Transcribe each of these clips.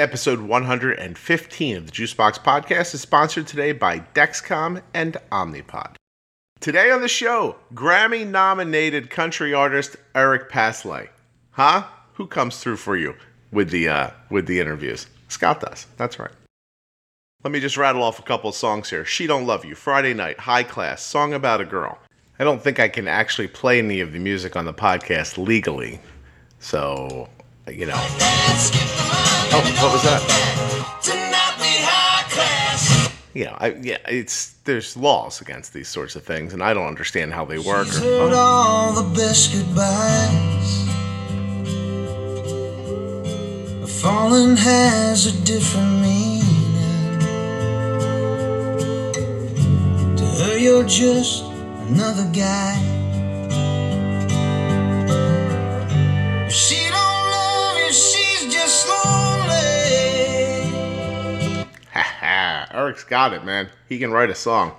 Episode 115 of the Juicebox Podcast is sponsored today by Dexcom and Omnipod. Today on the show, Grammy nominated country artist Eric Paslay. Huh? Who comes through for you with the uh, with the interviews? Scott does. That's right. Let me just rattle off a couple of songs here. She Don't Love You, Friday Night, High Class, Song About a Girl. I don't think I can actually play any of the music on the podcast legally. So, you know. Oh, what was that? Yeah, I, yeah, it's there's laws against these sorts of things, and I don't understand how they work. Or, heard all the best goodbyes. Falling has a different meaning. To her, you're just another guy. She Eric's got it, man. He can write a song.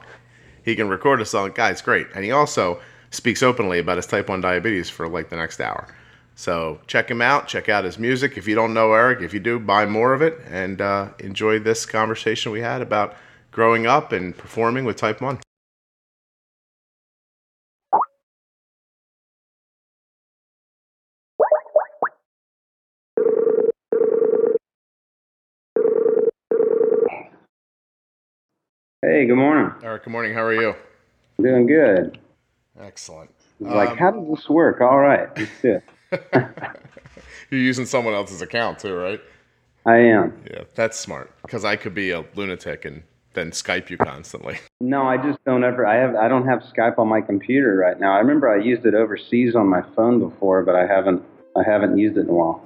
He can record a song. Guy's great, and he also speaks openly about his type one diabetes for like the next hour. So check him out. Check out his music. If you don't know Eric, if you do, buy more of it and uh, enjoy this conversation we had about growing up and performing with type one. Hey, good morning. Eric, good morning. How are you? Doing good. Excellent. Like, Um, how does this work? All right, let's do it. You're using someone else's account too, right? I am. Yeah, that's smart. Because I could be a lunatic and then Skype you constantly. No, I just don't ever. I have. I don't have Skype on my computer right now. I remember I used it overseas on my phone before, but I haven't. I haven't used it in a while.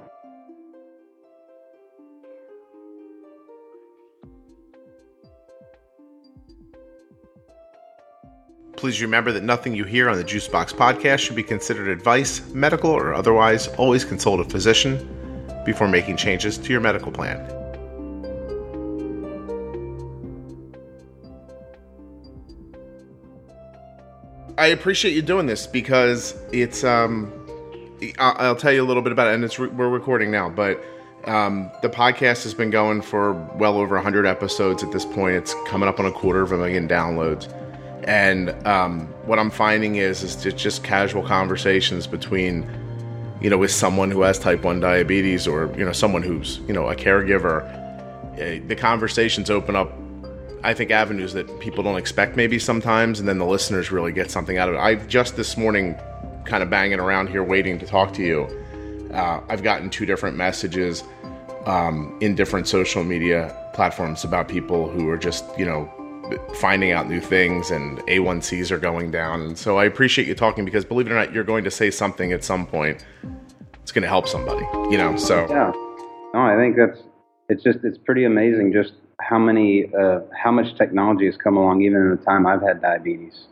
Please remember that nothing you hear on the Juicebox podcast should be considered advice, medical or otherwise. Always consult a physician before making changes to your medical plan. I appreciate you doing this because it's um I'll tell you a little bit about it and it's re- we're recording now, but um, the podcast has been going for well over 100 episodes at this point. It's coming up on a quarter of a million downloads. And um, what I'm finding is is just, casual conversations between, you know, with someone who has type one diabetes or you know someone who's you know a caregiver. Uh, the conversations open up, I think, avenues that people don't expect maybe sometimes, and then the listeners really get something out of it. I just this morning, kind of banging around here waiting to talk to you. Uh, I've gotten two different messages um, in different social media platforms about people who are just you know finding out new things and A1Cs are going down. And so I appreciate you talking because believe it or not, you're going to say something at some point. It's going to help somebody, you know. So Yeah. No, I think that's. It's just. It's pretty amazing just how many. Uh, how much technology has come along even in the time I've had diabetes.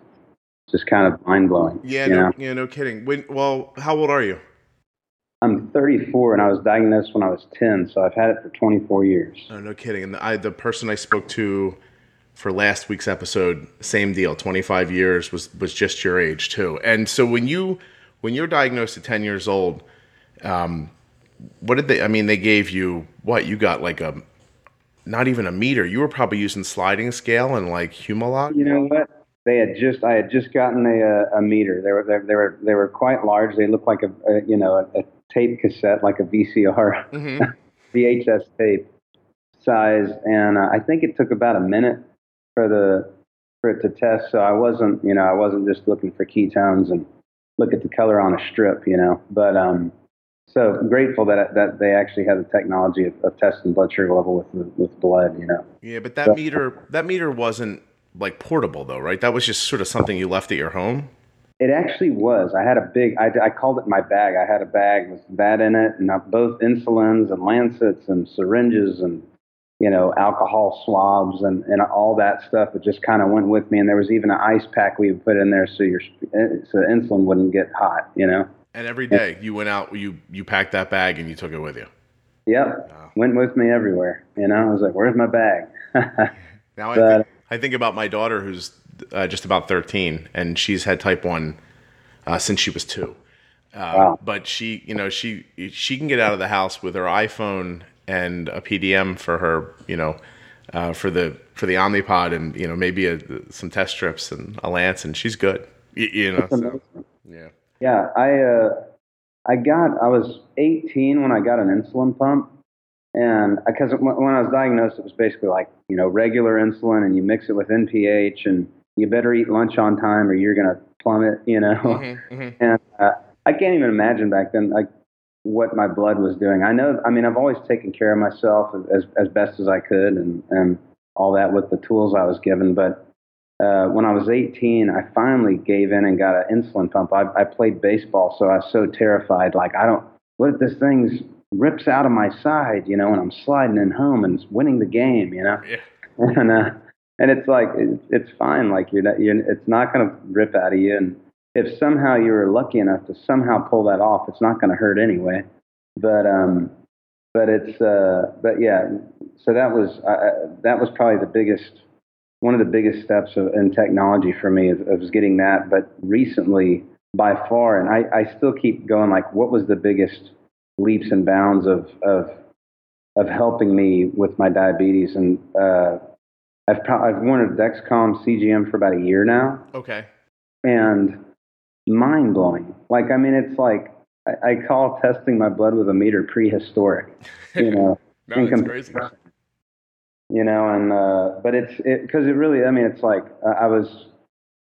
It's just kind of mind blowing. yeah, no, yeah, no kidding. When, well, how old are you? I'm 34 and I was diagnosed when I was 10, so I've had it for 24 years. Oh, no kidding. And I, the person I spoke to for last week's episode, same deal. Twenty five years was was just your age too. And so when you when you're diagnosed at ten years old, um, what did they? I mean, they gave you what? You got like a not even a meter. You were probably using sliding scale and like Humalog. You know what? They had just I had just gotten a, a meter. They were they, they were they were quite large. They looked like a, a you know a, a tape cassette, like a VCR, hmm VHS tape size, and uh, I think it took about a minute for the for it to test. So I wasn't you know I wasn't just looking for ketones and look at the color on a strip, you know. But um, so grateful that that they actually had the technology of, of testing blood sugar level with with blood, you know. Yeah, but that meter that meter wasn't like portable though, right? That was just sort of something you left at your home. It actually was. I had a big. I, I called it my bag. I had a bag with that in it, and both insulins and lancets and syringes and you know alcohol swabs and and all that stuff. It just kind of went with me. And there was even an ice pack we would put in there so your so the insulin wouldn't get hot. You know. And every day you went out, you you packed that bag and you took it with you. Yep. Wow. Went with me everywhere. You know. I was like, "Where's my bag?" Now I think, I think about my daughter who's uh, just about 13 and she's had type 1 uh, since she was 2. Uh, Wow. But she, you know, she she can get out of the house with her iPhone and a PDM for her, you know, uh, for the for the Omnipod, and you know maybe a, some test strips and a lance, and she's good. You, you know, so, yeah. Yeah, I uh, I got I was 18 when I got an insulin pump, and because when I was diagnosed, it was basically like you know regular insulin, and you mix it with NPH, and you better eat lunch on time, or you're gonna plummet. You know, mm-hmm, mm-hmm. and uh, I can't even imagine back then like what my blood was doing. I know, I mean, I've always taken care of myself as as best as I could, and and all that with the tools I was given, but uh, when I was 18, I finally gave in and got an insulin pump. I, I played baseball, so I was so terrified. Like, I don't, what if this thing rips out of my side, you know, and I'm sliding in home and winning the game, you know? Yeah. And, uh, and it's like, it, it's fine. Like, you're not, you're, it's not going to rip out of you. And if somehow you were lucky enough to somehow pull that off, it's not going to hurt anyway. But, um, but it's, uh, but yeah, so that was, uh, that was probably the biggest one of the biggest steps of, in technology for me is, is getting that. But recently, by far, and I, I still keep going like, what was the biggest leaps and bounds of of of helping me with my diabetes? And uh, I've pro- I've worn a Dexcom CGM for about a year now. Okay. And mind blowing. Like I mean, it's like I, I, call testing my blood with a meter prehistoric. You know. no, that's crazy you know, and uh, but it's it because it really, I mean, it's like uh, I was,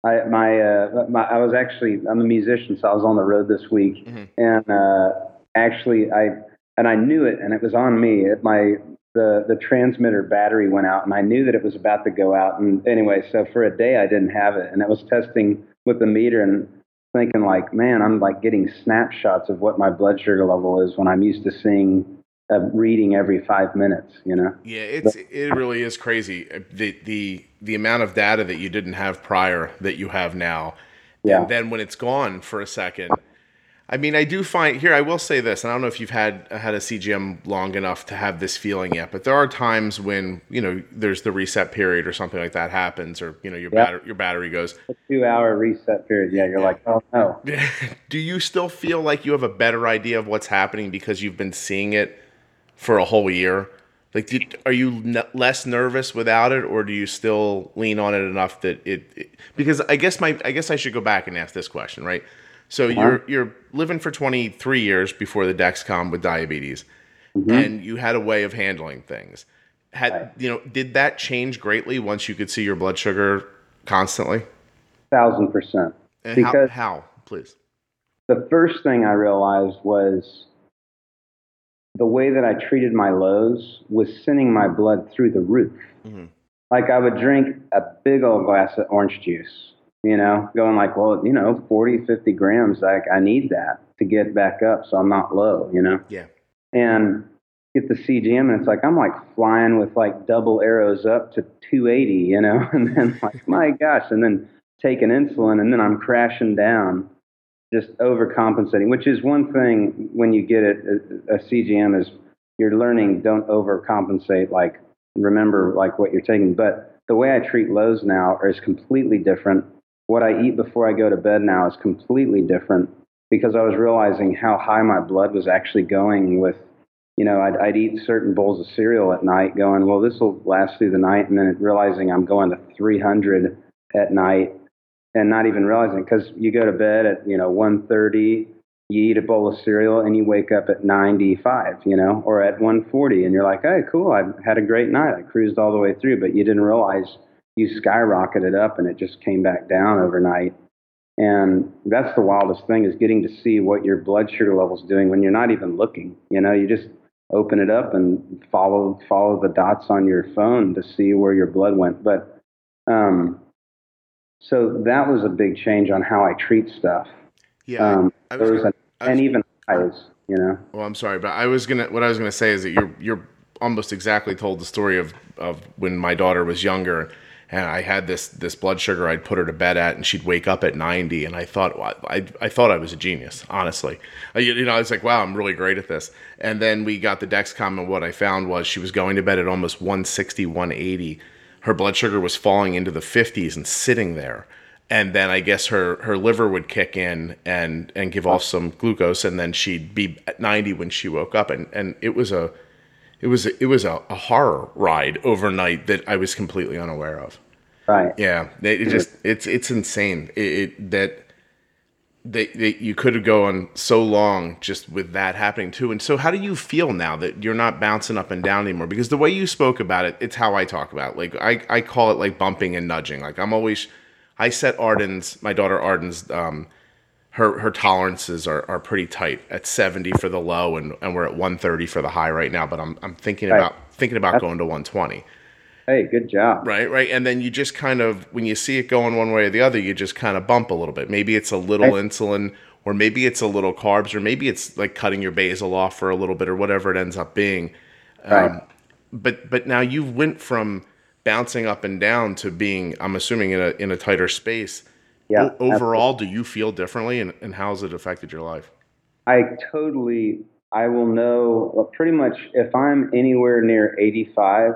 I my uh, my I was actually I'm a musician, so I was on the road this week, mm-hmm. and uh, actually I and I knew it, and it was on me. It, my the the transmitter battery went out, and I knew that it was about to go out. And anyway, so for a day I didn't have it, and I was testing with the meter and thinking like, man, I'm like getting snapshots of what my blood sugar level is when I'm used to seeing a reading every five minutes. You know. Yeah, it's but, it really is crazy uh, the the the amount of data that you didn't have prior that you have now. Yeah. And then when it's gone for a second. I mean, I do find here. I will say this, and I don't know if you've had had a CGM long enough to have this feeling yet, but there are times when you know there's the reset period or something like that happens, or you know your yep. battery your battery goes. A two hour reset period. Yeah, you're yeah. like, oh no. do you still feel like you have a better idea of what's happening because you've been seeing it for a whole year? Like, do, are you n- less nervous without it, or do you still lean on it enough that it, it, Because I guess my I guess I should go back and ask this question, right? So uh-huh. you're you're living for 23 years before the Dexcom with diabetes, mm-hmm. and you had a way of handling things. Had right. you know? Did that change greatly once you could see your blood sugar constantly? Thousand percent. And because how, how, please? The first thing I realized was the way that I treated my lows was sending my blood through the roof. Mm-hmm. Like I would drink a big old glass of orange juice, you know, going like, well, you know, 40, 50 grams, like I need that to get back up so I'm not low, you know? Yeah. And get the CGM and it's like, I'm like flying with like double arrows up to 280, you know? And then like, my gosh, and then taking insulin and then I'm crashing down just overcompensating, which is one thing when you get it, a CGM is you're learning don't overcompensate, like remember like what you're taking. But the way I treat lows now is completely different. What I eat before I go to bed now is completely different because I was realizing how high my blood was actually going with, you know, I'd, I'd eat certain bowls of cereal at night going, well, this will last through the night. And then realizing I'm going to 300 at night and not even realizing because you go to bed at you know 1.30 you eat a bowl of cereal and you wake up at 95 you know or at 140 and you're like hey cool i had a great night i cruised all the way through but you didn't realize you skyrocketed up and it just came back down overnight and that's the wildest thing is getting to see what your blood sugar level's doing when you're not even looking you know you just open it up and follow follow the dots on your phone to see where your blood went but um, so that was a big change on how I treat stuff. Yeah, um, I, I was, was and even eyes, you know. Well, I'm sorry, but I was gonna. What I was gonna say is that you're you're almost exactly told the story of of when my daughter was younger, and I had this this blood sugar I'd put her to bed at, and she'd wake up at 90, and I thought well, I I thought I was a genius, honestly. Uh, I, you know, I was like, wow, I'm really great at this. And then we got the Dexcom, and what I found was she was going to bed at almost 160, 180 her blood sugar was falling into the 50s and sitting there and then I guess her her liver would kick in and and give off some glucose, and then she'd be at 90 when she woke up, and and it was a it was it was a, a horror ride overnight that I was completely unaware of. Right. Yeah, it, it just it's it's insane. It, it that that, that you could have gone so long just with that happening too. And so, how do you feel now that you're not bouncing up and down anymore? Because the way you spoke about it, it's how I talk about. It. Like I I call it like bumping and nudging. Like I'm always I set Arden's my daughter Arden's um her her tolerances are, are pretty tight at 70 for the low and, and we're at 130 for the high right now but i'm, I'm thinking Right. about thinking about going to 120 Hey, good job. right right and then you just kind of when you see it going one way or the other you just kind of bump a little bit maybe it's a little Right. insulin or maybe it's a little carbs or maybe it's like cutting your basal off for a little bit or whatever it ends up being um, Right. but but now you went from bouncing up and down to being i'm assuming in a in a tighter space Yeah. O- overall do you feel differently and, and how has it affected your life I totally, I will know pretty much if I'm anywhere near 85,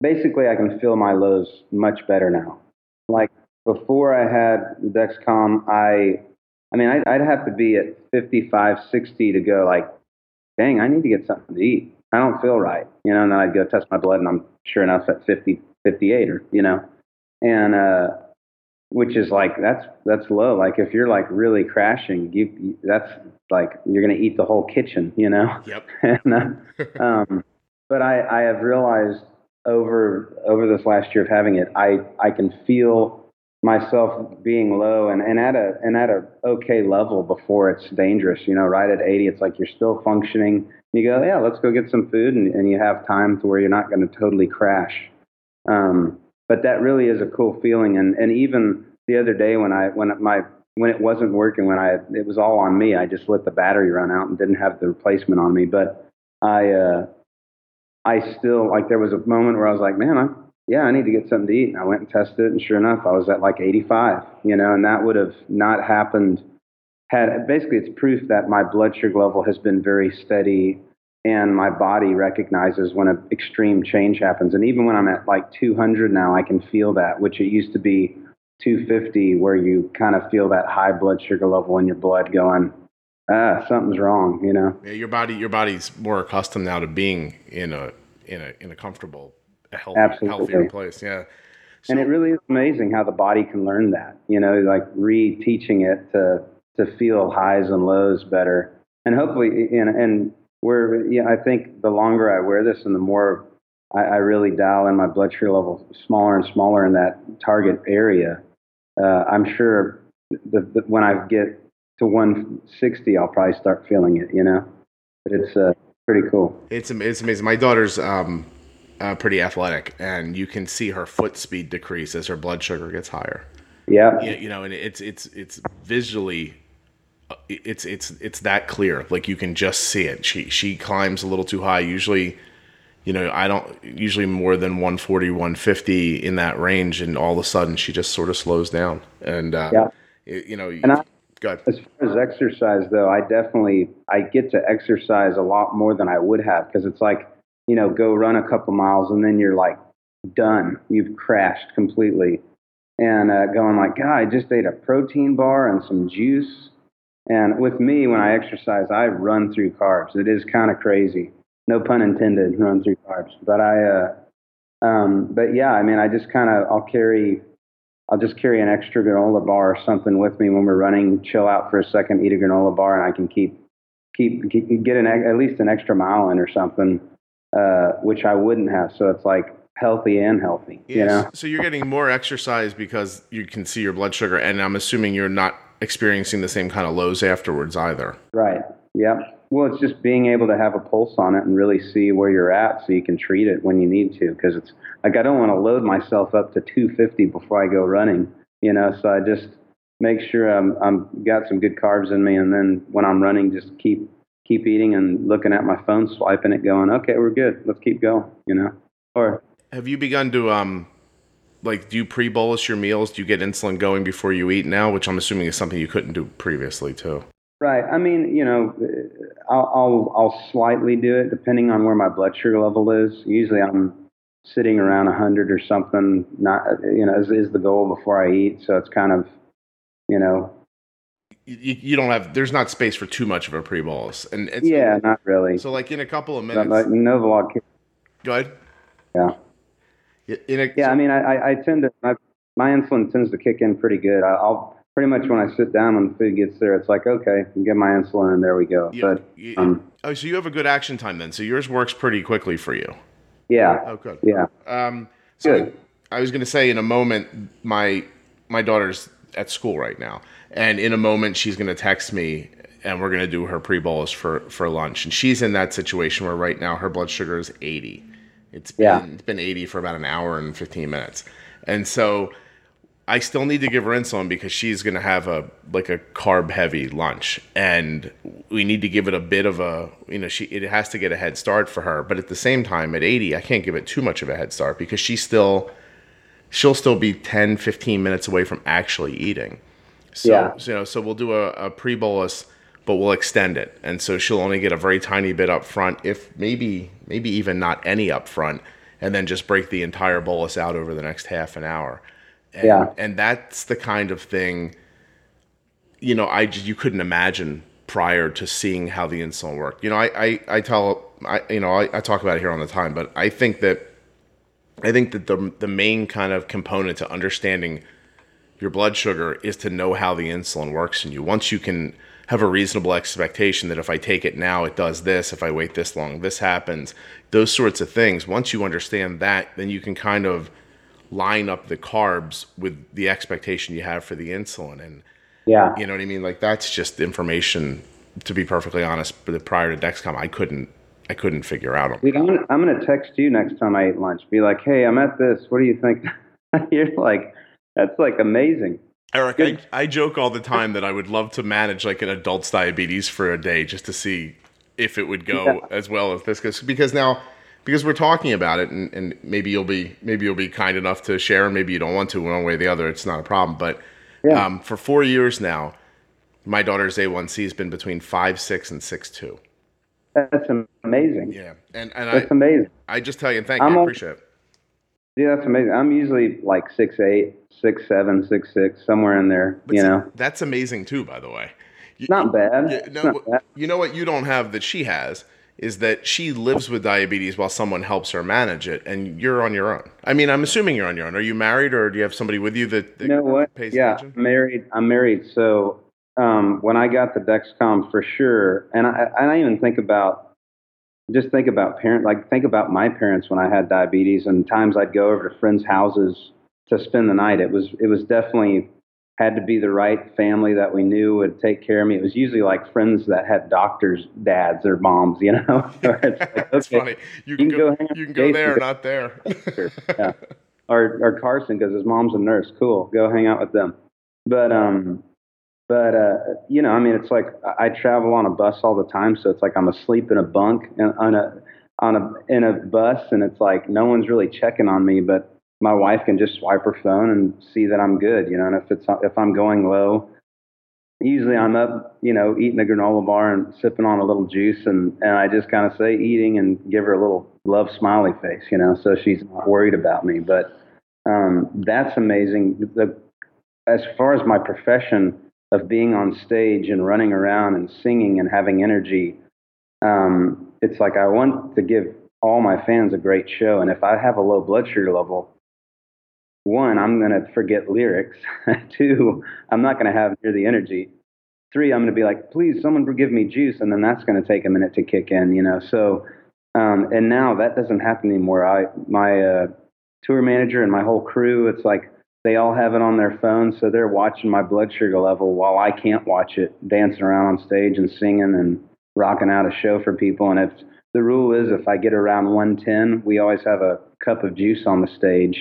basically I can feel my lows much better now. Like before I had Dexcom, I, I mean, I'd, I'd have to be at 55, 60 to go like, dang, I need to get something to eat. I don't feel right, you know, and then I'd go test my blood and I'm sure enough at 50, 58 or, you know, and, uh, which is like that's that's low. Like if you're like really crashing, you, that's like you're gonna eat the whole kitchen, you know. yep and, uh, um, but I I have realized over over this last year of having it, I I can feel myself being low and, and at a and at a okay level before it's dangerous. You know, right at 80, it's like you're still functioning. You go, yeah, let's go get some food, and, and you have time to where you're not going to totally crash. Um, but that really is a cool feeling. And and even the other day when I when my when it wasn't working, when I it was all on me. I just let the battery run out and didn't have the replacement on me. But I uh, I still like there was a moment where I was like, man, I yeah, I need to get something to eat. And I went and tested it, and sure enough, I was at like 85. You know, and that would have not happened had basically it's proof that my blood sugar level has been very steady and my body recognizes when an extreme change happens. And even when I'm at like 200 now, I can feel that, which it used to be 250, where you kind of feel that high blood sugar level in your blood going, ah, something's wrong, you know? Yeah, your body your body's more accustomed now to being in a in a in a comfortable, healthy, Absolutely. healthier place. Yeah. So, and it really is amazing how the body can learn that, you know, like re-teaching it to, to feel highs and lows better. And hopefully, and, and we're, yeah, I think the longer I wear this and the more I, I really dial in my blood sugar level smaller and smaller in that target area, uh, I'm sure the, the, when I get to 160, I'll probably start feeling it, you know? But it's uh, pretty cool. it's it's amazing. My daughter's um uh, pretty athletic, and you can see her foot speed decrease as her blood sugar gets higher. Yeah. you, you know, and it's it's it's visually, it's it's it's that clear. Like you can just see it. She she climbs a little too high. Usually, you know, I don't usually more than 140, 150 in that range, and all of a sudden she just sort of slows down. And uh, Yeah. you, you know, And I- good. As far as exercise, though, I definitely I get to exercise a lot more than I would have because it's like you know go run a couple miles and then you're like done, you've crashed completely, and uh, going like God, I just ate a protein bar and some juice. And with me, when I exercise, I run through carbs. It is kind of crazy, no pun intended, run through carbs. But I, uh, um, but yeah, I mean, I just kind of I'll carry I'll just carry an extra granola bar or something with me when we're running. Chill out for a second, eat a granola bar, and I can keep keep, keep get an at least an extra mile in or something, uh, which I wouldn't have. So it's like healthy and healthy, you know. So you're getting more exercise because you can see your blood sugar, and I'm assuming you're not experiencing the same kind of lows afterwards either. Right. Yep. Well, it's just being able to have a pulse on it and really see where you're at, so you can treat it when you need to. Because it's like I don't want to load myself up to 250 before I go running, you know. So I just make sure I'm I'm got some good carbs in me, and then when I'm running, just keep keep eating and looking at my phone, swiping it, going, okay, we're good. Let's keep going, you know. Or Have you begun to um like do you pre-bolus your meals? Do you get insulin going before you eat now, which I'm assuming is something you couldn't do previously too? Right. I mean, you know, I'll, I'll I'll slightly do it depending on where my blood sugar level is. Usually, I'm sitting around 100 or something. Not, you know, is, is the goal before I eat. So it's kind of, you know, you, you don't have there's not space for too much of a pre bolus, and, Yeah, not really. So, like in a couple of minutes, like Novolog, go ahead. yeah. In a, Yeah, I mean, I, I, tend to my, my insulin tends to kick in pretty good. I, I'll pretty much when I sit down when the food gets there, it's like okay, get my insulin and there we go. you- But you- um, oh, so you have a good action time then. So yours works pretty quickly for you. yeah, Oh, good. yeah, Um, so Good. I was going to say in a moment, my my daughter's at school right now, and in a moment she's going to text me, and we're going to do her pre bolus for for lunch, and she's in that situation where right now her blood sugar is eighty. It's been, Yeah. it's been eighty for about an hour and fifteen minutes, and so. I still need to give her insulin because she's going to have a like a carb heavy lunch and we need to give it a bit of a you know she it has to get a head start for her but at the same time at 80 I can't give it too much of a head start because she's still she'll still be 10 15 minutes away from actually eating so, Yeah. so you know so we'll do a, a pre bolus but we'll extend it and so she'll only get a very tiny bit up front if maybe maybe even not any up front and then just break the entire bolus out over the next half an hour. And, Yeah. and that's the kind of thing you know i you couldn't imagine prior to seeing how the insulin worked. You know i i, I tell i you know I, I talk about it here all the time but i think that i think that the the main kind of component to understanding your blood sugar is to know how the insulin works in you. Once you can have a reasonable expectation that if i take it now it does this if i wait this long this happens those sorts of things once you understand that then you can kind of line up the carbs with the expectation you have for the insulin and yeah. you know what I mean? Like that's just information. To be perfectly honest, but prior to Dexcom, I couldn't, I couldn't figure out. Dude, I'm gonna, I'm gonna text you next time I eat lunch. Be like, hey, I'm at this. What do you think? You're like, that's like amazing. Eric, I, Good. I joke all the time that I would love to manage like an adult's diabetes for a day just to see if it would go Yeah. as well as this. Cause, because now, because we're talking about it, and, and maybe you'll be, maybe you'll be kind enough to share, and maybe you don't want to one way or the other. It's not a problem. But Yeah. um, for four years now, my daughter's A1C has been between five six and six two. That's amazing. Yeah, and and That's I, amazing. I just tell you, and thank you, I'm I al- appreciate it. Yeah, that's amazing. I'm usually like six eight, six seven, six six, somewhere in there. But you see, know, that's amazing too. By the way, You- not bad. It's no, not bad. you know what you don't have that she has is that she lives with diabetes while someone helps her manage it, and you're on your own. I mean, I'm assuming you're on your own. Are you married, or do you have somebody with you that, that You know what? pays Yeah, attention? I'm married. I'm married. So um, when I got the Dexcom, for sure, and I, and I even think about just think about parent like think about my parents when I had diabetes and times I'd go over to friends' houses to spend the night. It was it was definitely had to be the right family that we knew would take care of me. It was usually like friends that had doctors' dads or moms, you know. It's like, That's okay, funny. You you can can go, go you can go there, not there. yeah. Or or Carson because his mom's a nurse. Cool, go hang out with them. But um, but uh, you know, I mean, it's like I travel on a bus all the time, so it's like I'm asleep in a bunk and on a on a in a bus, and it's like no one's really checking on me, but my wife can just swipe her phone and see that I'm good, you know. And if it's if I'm going low, usually I'm up, you know, eating a granola bar and sipping on a little juice, and and I just kind of say eating and give her a little love smiley face, you know, so she's not worried about me. But um, that's amazing. The, as far as my profession of being on stage and running around and singing and having energy, um, it's like I want to give all my fans a great show. And if I have a low blood sugar level, one, I'm going to forget lyrics. Two, I'm not going to have near the energy. Three, I'm going to be like, please, someone give me juice, and then that's going to take a minute to kick in, you know. So, um, and now that doesn't happen anymore. I, my uh, tour manager and my whole crew, it's like they all have it on their phone, so they're watching my blood sugar level while I can't watch it, dancing around on stage and singing and rocking out a show for people. And if the rule is, if I get around 110, we always have a cup of juice on the stage.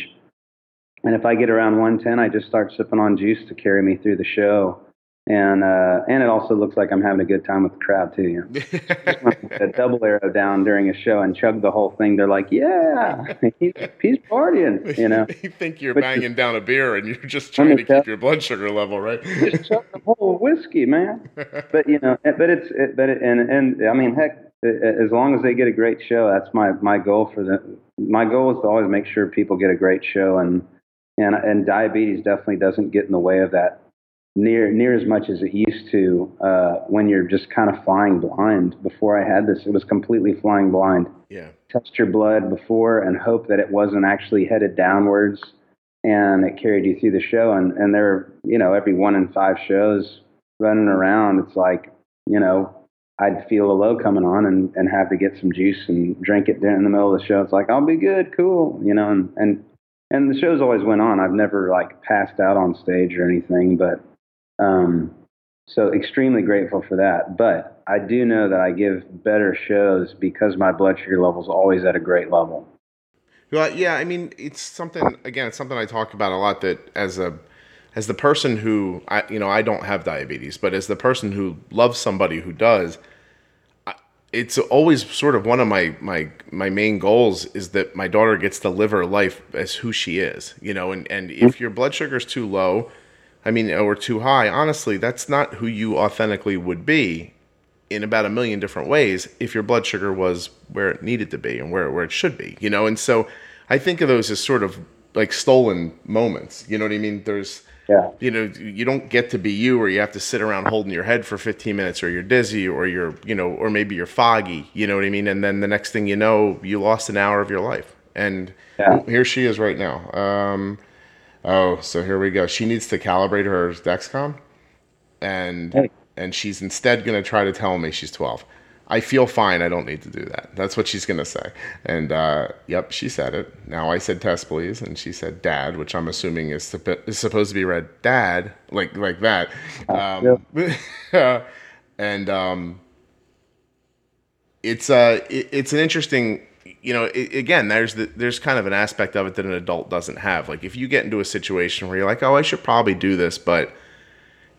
And if I get around 110, I just start sipping on juice to carry me through the show. And uh, and it also looks like I'm having a good time with the crowd too. You know? a double arrow down during a show and chug the whole thing. They're like, "Yeah, he's, he's partying," you know. you think you're But- banging down a beer and you're just trying to keep your blood sugar level right. Just chug the whole whiskey, man. But you know, eh, but it's it, but it, and and I mean, heck, eh, as long as they get a great show, that's my my goal for the. My goal is to always make sure people get a great show, and and and diabetes definitely doesn't get in the way of that near near as much as it used to uh, when you're just kind of flying blind. Before I had this, it was completely flying blind. Yeah. Test your blood before and hope that it wasn't actually headed downwards, and it carried you through the show. And and there, you know, every one in five shows running around, it's like, you know, I'd feel a low coming on and, and have to get some juice and drink it in the middle of the show. It's like, I'll be good, cool, you know, and, and, and the shows always went on. I've never like passed out on stage or anything, but, um, so extremely grateful for that. But I do know that I give better shows because my blood sugar level's always at a great level. Well, yeah, I mean, it's something again, it's something I talk about a lot that as a as the person who I you know, I don't have diabetes, but as the person who loves somebody who does, I, it's always sort of one of my my my main goals is that my daughter gets to live her life as who she is, you know, and and if your blood sugar is too low, I mean, or too high, honestly, that's not who you authentically would be in about a million different ways if your blood sugar was where it needed to be and where, where it should be, you know? And so I think of those as sort of like stolen moments. You know what I mean? There's, Yeah. you know, you don't get to be you or you have to sit around holding your head for 15 minutes or you're dizzy or you're, you know, or maybe you're foggy, you know what I mean? And then the next thing you know, you lost an hour of your life. And Yeah. here she is right now. Um, oh, so here we go. She needs to calibrate her Dexcom and Hey. and she's instead going to try to tell me she's 12. I feel fine. I don't need to do that. That's what she's going to say. And uh, yep, she said it. Now I said test, please, and she said dad, which I'm assuming is, is supposed to be read dad, like like that. Um, and um, it's uh, it, it's an interesting. You know, i again, there's the, there's kind of an aspect of it that an adult doesn't have. Like if you get into a situation where you're like, oh, I should probably do this, but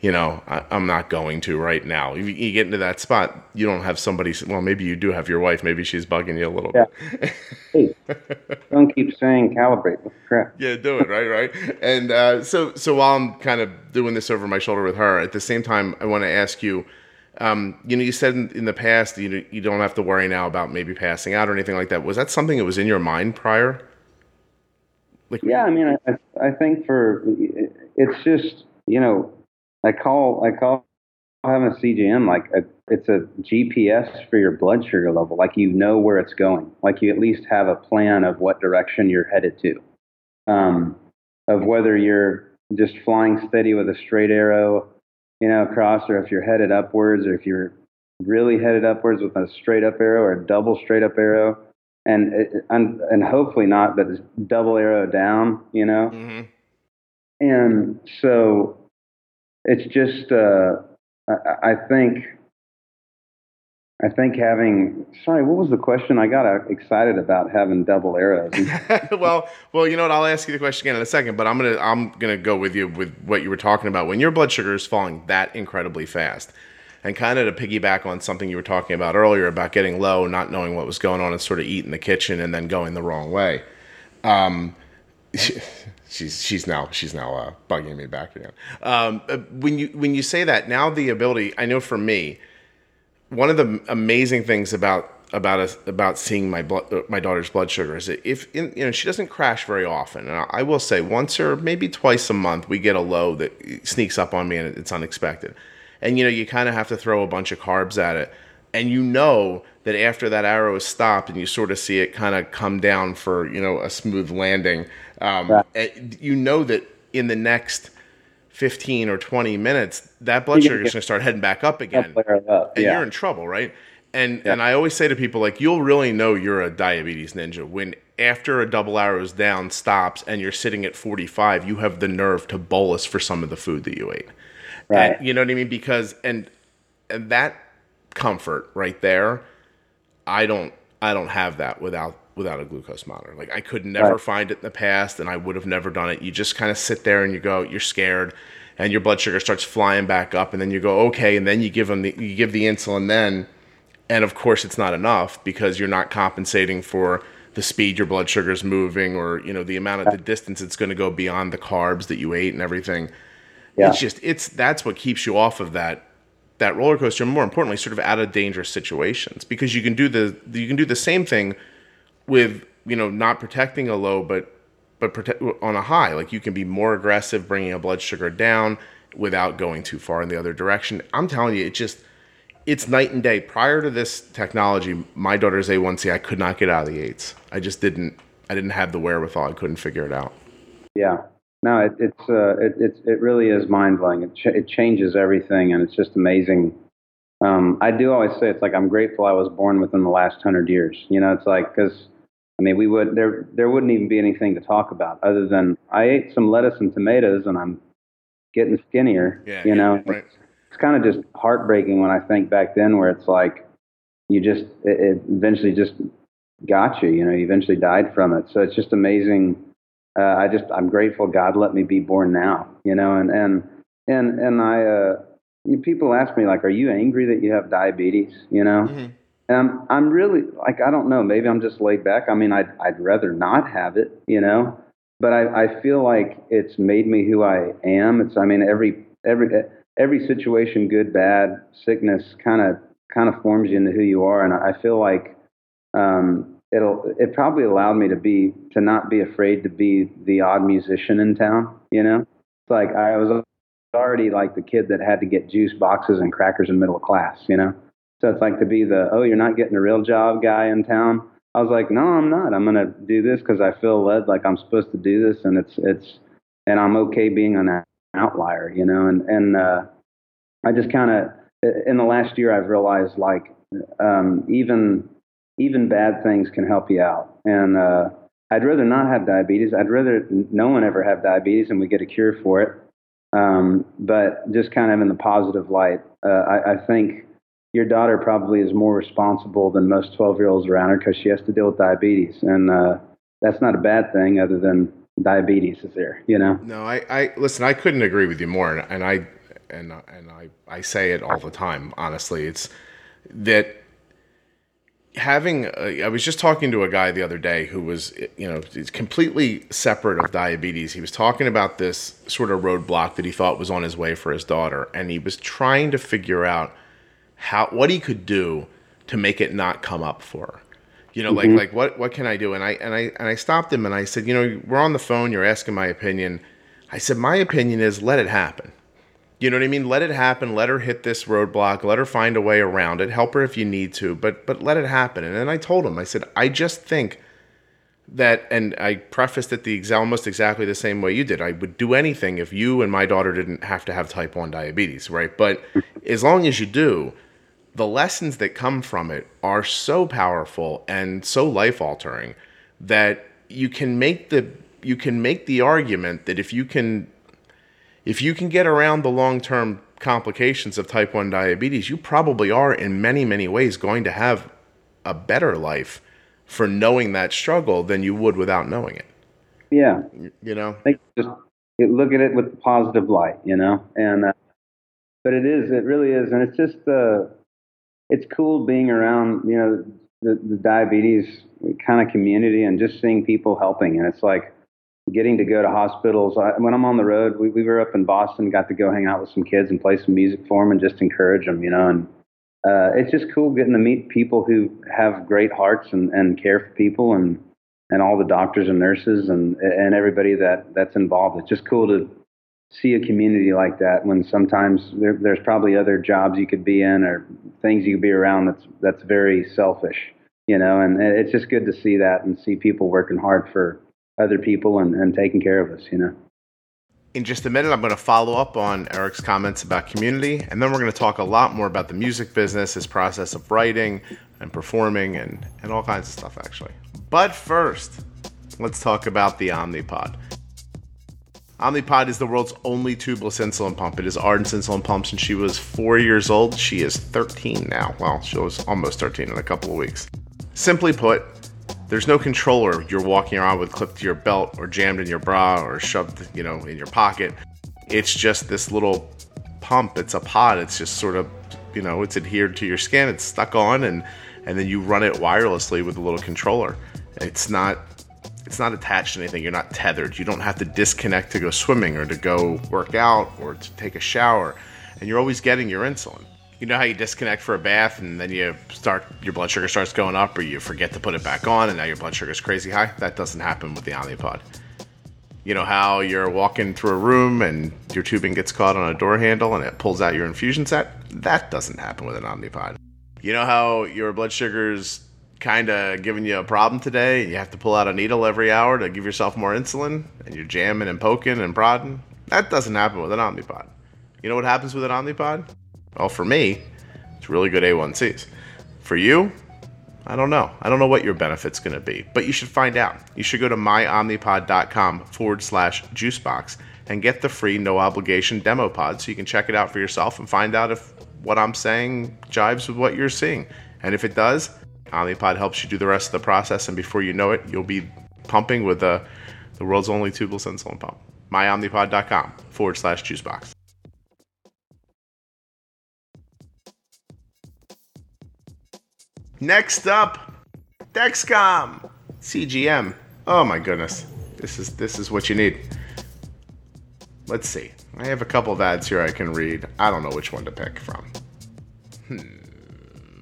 you know, I, I'm not going to right now. If you, you get into that spot, you don't have somebody. Well, maybe you do have your wife. Maybe she's bugging you a little Yeah. bit. Hey, don't keep saying calibrate. What crap? Yeah, do it right, right. And uh, so, so while I'm kind of doing this over my shoulder with her, at the same time, I want to ask you. Um, you know, you said in, in the past you you don't have to worry now about maybe passing out or anything like that. Was that something that was in your mind prior? Like, Yeah, I mean, I, I think for it's just you know, I call I call having a CGM like a, it's a GPS for your blood sugar level. Like you know where it's going. Like you at least have a plan of what direction you're headed to. Um, of whether you're just flying steady with a straight arrow, you know, across, or if you're headed upwards, or if you're really headed upwards with a straight up arrow or a double straight up arrow, and and and hopefully not, but it's double arrow down, you know. hmm And so it's just, uh, I, I think, I think having, sorry, what was the question? I got uh, excited about having double arrows. well, well, you know what? I'll ask you the question again in a second, but I'm gonna I'm gonna go with you with what you were talking about. When your blood sugar is falling that incredibly fast, and kind of to piggyback on something you were talking about earlier about getting low, not knowing what was going on, and sort of eating the kitchen and then going the wrong way. Um, she's she's now she's now uh, bugging me back again. Um, uh, when you when you say that now, the ability I know for me one of the amazing things about about us about seeing my blood, uh, my daughter's blood sugar is that if in, you know she doesn't crash very often, and I, will say once or maybe twice a month we get a low that sneaks up on me and it's unexpected, and you know you kind of have to throw a bunch of carbs at it, and you know that after that arrow is stopped and you sort of see it kind of come down for you know a smooth landing, um, Right. and you know that in the next 15 or 20 minutes that blood sugar is going to start heading back up again up. and Yeah. you're in trouble, right? And and I always say to people like you'll really know you're a diabetes ninja when after a double arrows down stops and you're sitting at 45, you have the nerve to bolus for some of the food that you ate. Right. And, you know what I mean? Because and and that comfort right there, I don't I don't have that without without a glucose monitor. Like I could never Right. find it in the past and I would have never done it. You just kind of sit there and you go, you're scared and your blood sugar starts flying back up and then you go, okay, and then you give them the you give the insulin then and of course it's not enough because you're not compensating for the speed your blood sugar is moving or you know the amount of the distance it's going to go beyond the carbs that you ate and everything Yeah. it's just it's that's what keeps you off of that that roller coaster and more importantly sort of out of dangerous situations because you can do the you can do the same thing with you know not protecting a low but but protect on a high like you can be more aggressive bringing a blood sugar down without going too far in the other direction. I'm telling you, it just it's night and day. Prior to this technology, my daughter's A1C, I could not get out of the eights. I just didn't. I didn't have the wherewithal. I couldn't figure it out. Yeah. No, it, it's uh, it, it it really is mind blowing. It ch- it changes everything, and it's just amazing. Um, I do always say it's like I'm grateful I was born within the last hundred years. You know, it's like because I mean we would there there wouldn't even be anything to talk about other than I ate some lettuce and tomatoes and I'm getting skinnier. Yeah, you yeah, know, right. it's, it's kind of just heartbreaking when I think back then where it's like you just it, it eventually just got you. You know, you eventually died from it. So it's just amazing. Uh, I just I'm grateful God let me be born now. You know, and and and and I uh, people ask me like, are you angry that you have diabetes? You know. Mhm. And I'm, I'm really like I don't know. Maybe I'm just laid back. I mean, I'd I'd rather not have it, you know. But I, I feel like it's made me who I am. It's I mean every every every situation, good, bad, sickness, kind of kind of forms you into who you are. And I feel like um, it'll it probably allowed me to be to not be afraid to be the odd musician in town. You know, it's like I was already like the kid that had to get juice boxes and crackers in middle class. You know. So it's like to be the, oh, you're not getting a real job guy in town. I was like, no, I'm not. I'm going to do this because I feel led like I'm supposed to do this. And it's, it's, and I'm okay being an outlier, you know? And, and, uh, I just kind of, in the last year, I've realized like, um, even, even bad things can help you out. And, uh, I'd rather not have diabetes. I'd rather no one ever have diabetes and we get a cure for it. Um, but just kind of in the positive light, uh, I, I think your daughter probably is more responsible than most 12 year olds around her because she has to deal with diabetes. And uh, that's not a bad thing other than diabetes is there, you know? No, I, I listen. I couldn't agree with you more, and, and I and and I I say it all the time. Honestly, it's that having. A, I was just talking to a guy the other day who was, you know, completely separate of diabetes. He was talking about this sort of roadblock that he thought was on his way for his daughter, and he was trying to figure out how what he could do to make it not come up for her. You know, like mm-hmm. like what what can I do? And I and I and I stopped him and I said, you know, we're on the phone. You're asking my opinion. I said, my opinion is let it happen. You know what I mean? Let it happen. Let her hit this roadblock. Let her find a way around it. Help her if you need to, but but let it happen. And then I told him, I said, I just think that, and I prefaced it the almost exactly the same way you did. I would do anything if you and my daughter didn't have to have type one diabetes, right? But as long as you do, the lessons that come from it are so powerful and so life altering that you can make the you can make the argument that if you can if you can get around the long-term complications of type 1 diabetes you probably are in many many ways going to have a better life for knowing that struggle than you would without knowing it Yeah. you know I just look at it with the positive light, you know. And uh, but it is, it really is, and it's just uh, it's cool being around, you know, the, the diabetes kind of community and just seeing people helping. And it's like getting to go to hospitals. I, when I'm on the road, we, we were up in Boston, got to go hang out with some kids and play some music for them and just encourage them, you know. And uh, it's just cool getting to meet people who have great hearts and, and care for people and and all the doctors and nurses and and everybody that that's involved. It's just cool to see a community like that when sometimes there, there's probably other jobs you could be in or things you could be around that's that's very selfish, you know. And it's just good to see that and see people working hard for other people and, and taking care of us, you know. In just a minute, I'm going to follow up on Eric's comments about community, and then we're going to talk a lot more about the music business, his process of writing and performing, and, and all kinds of stuff, actually. But first, let's talk about the Omnipod. Omnipod is the world's only tubeless insulin pump. It is Arden's insulin pump since she was four years old. She is 13 now. Well, she was almost 13 in a couple of weeks. Simply put, there's no controller you're walking around with clipped to your belt or jammed in your bra or shoved, you know, in your pocket. It's just this little pump. It's a pod. It's just sort of, you know, it's adhered to your skin. It's stuck on, and and then you run it wirelessly with a little controller. It's not it's not attached to anything. You're not tethered. You don't have to disconnect to go swimming or to go work out or to take a shower, and you're always getting your insulin. You know how you disconnect for a bath and then you start your blood sugar starts going up or you forget to put it back on and now your blood sugar is crazy high? That doesn't happen with the Omnipod. You know how you're walking through a room and your tubing gets caught on a door handle and it pulls out your infusion set? That doesn't happen with an Omnipod. You know how your blood sugar's kind of giving you a problem today and you have to pull out a needle every hour to give yourself more insulin and you're jamming and poking and prodding? That doesn't happen with an Omnipod. You know what happens with an Omnipod? Well, for me, it's really good A1Cs. For you, I don't know. I don't know what your benefit's going to be, but you should find out. You should go to myomnipod.com forward slash juicebox and get the free no obligation demo pod so you can check it out for yourself and find out if what I'm saying jives with what you're seeing. And if it does, Omnipod helps you do the rest of the process, and before you know it, you'll be pumping with the, the world's only tubeless insulin pump. myomnipod.com forward slash juicebox. Next up, Dexcom CGM. Oh my goodness, this is this is what you need. Let's see. I have a couple of ads here I can read. I don't know which one to pick from.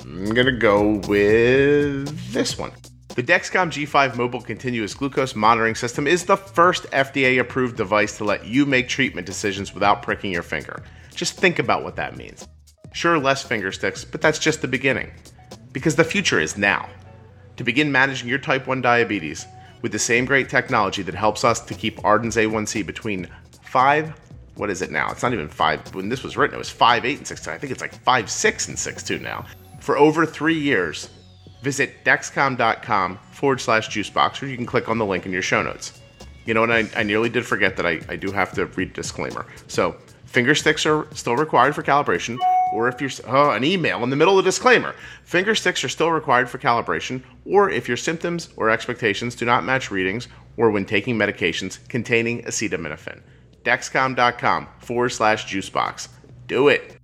I'm gonna go with this one. The Dexcom G5 mobile continuous glucose monitoring system is the first FDA approved device to let you make treatment decisions without pricking your finger. Just think about what that means. Sure, less finger sticks, but that's just the beginning because the future is now. To begin managing your type 1 diabetes with the same great technology that helps us to keep Arden's A1C between 5, what is it now? It's not even 5. When this was written, it was 5, 8, and 6. I think it's like 5, 6, and 6, 2 now. For over three years, visit dexcom.com forward slash juicebox, or you can click on the link in your show notes. You know what? I, I nearly did forget that I, I do have to read a disclaimer. So, finger sticks are still required for calibration or if you're oh, an email in the middle of the disclaimer. Finger sticks are still required for calibration, or if your symptoms or expectations do not match readings, or when taking medications containing acetaminophen. Dexcom.com forward slash juicebox. Do it.